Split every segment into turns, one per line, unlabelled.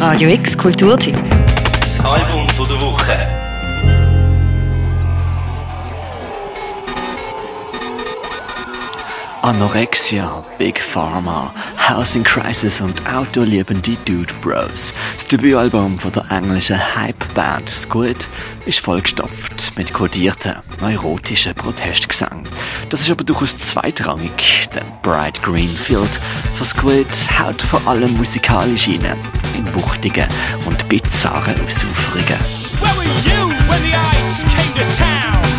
Radio X Kulturteam.
Das Album von der Woche.
Anorexia, Big Pharma, Housing Crisis und autoliebende Dude Bros. Das Debütalbum von der englischen Hype-Band Squid ist vollgestopft mit kodierten, neurotischen Protestgesang. Das ist aber durchaus zweitrangig, denn Bright Greenfield Squid haut vor allem musikalisch rein, in wuchtigen und bizarren Ausuferungen.
Where were you when the ice came to town?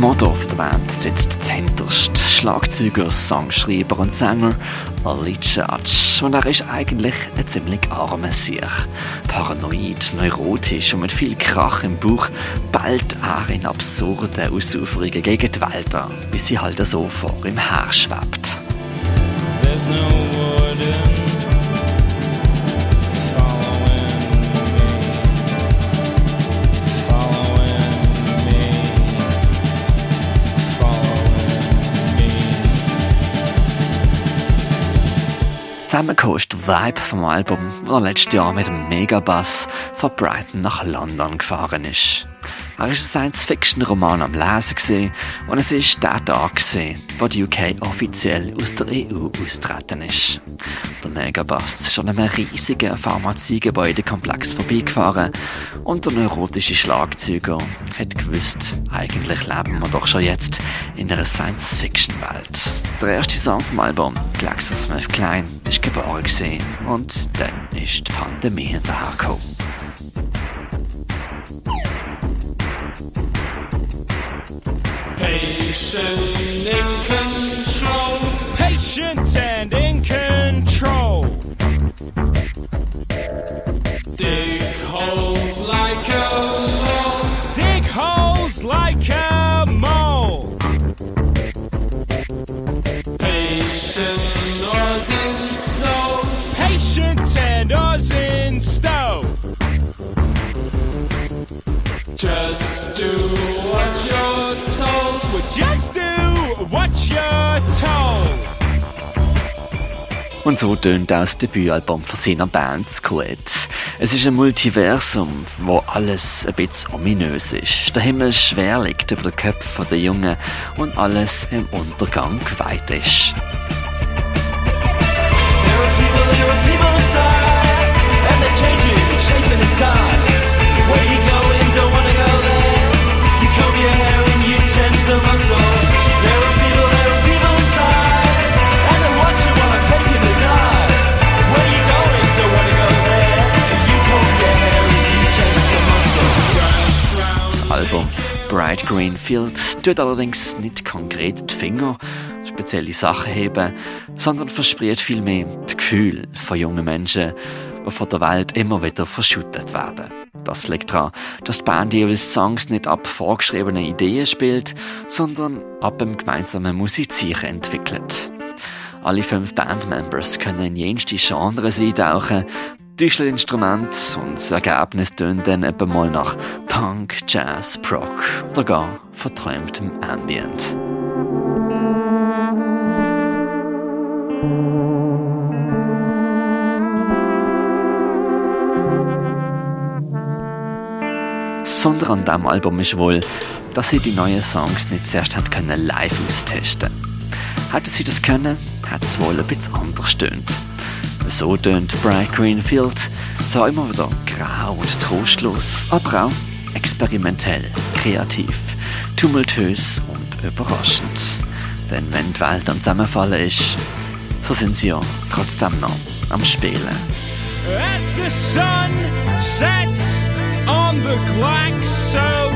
Motto der Band sitzt zuhinterst. Schlagzeuger, Songschreiber und Sänger Ali Charge. Und er ist eigentlich ein ziemlich armer Sieg. Paranoid, neurotisch und mit viel Krach im Bauch bellt er in absurden Ausuferungen gegen die Welt an, wie sie halt so vor ihm her schwebt. Zusammengekommen ist der Vibe vom Album, er letztes Jahr mit einem Megabass von Brighton nach London gefahren ist. Er war ein Science-Fiction-Roman am Lesen und es ist der Tag wo die UK offiziell aus der EU austreten ist. Der Megabass ist an einem riesigen Pharmaziegebäudekomplex vorbeigefahren und der neurotische Schlagzeuger hat gewusst, eigentlich leben wir doch schon jetzt in einer Science-Fiction-Welt. Der erste Song vom Album, Glaxo Smith Klein, ist geboren gewesen und dann ist die Pandemie hinterhergekommen.
Patient in control. Patient and in control. Dig holes like a mole. Dig holes like a mole. Patient in snow. Patient and oars in snow. Just do what you're
Und so tönt auch das Debütalbum von seiner Band Squid. Es ist ein Multiversum, wo alles ein bisschen ominös ist. Der Himmel schwer liegt über den Köpfen der Jungen und alles im Untergang geweiht ist.
There are people, there are people inside, and.
Album Bright Greenfield tut allerdings nicht konkret die Finger spezielle Sachen heben, sondern verspricht vielmehr das Gefühl von jungen Menschen, die von der Welt immer wieder verschüttet werden. Das liegt daran, dass die Band jeweils Songs nicht ab vorgeschriebenen Ideen spielt, sondern ab dem gemeinsamen Musizieren entwickelt. Alle fünf Bandmembers können in jenste Genres eintauchen, Tischlerinstrument und das Ergebnis tönt dann etwa mal nach Punk, Jazz, Prog oder gar verträumtem Ambient. Das Besondere an diesem Album ist wohl, dass sie die neuen Songs nicht zuerst hat können live austesten. Hätten sie das können, hätte es wohl ein bisschen anders tönt. So tönt Bright Greenfield zwar immer wieder grau und trostlos, aber auch experimentell, kreativ, tumultös und überraschend. Denn wenn die Welt am Zusammenfallen ist, so sind sie ja trotzdem noch am Spielen.
As the sun sets on the Glaxo climb.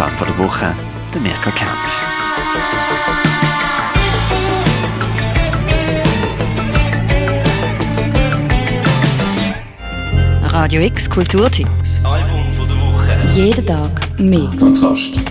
Song von der Woche, der Mirka Kempf.
Radio X Kulturteam.
Das Album von der Woche.
Jeden Tag mehr.
Kontrast.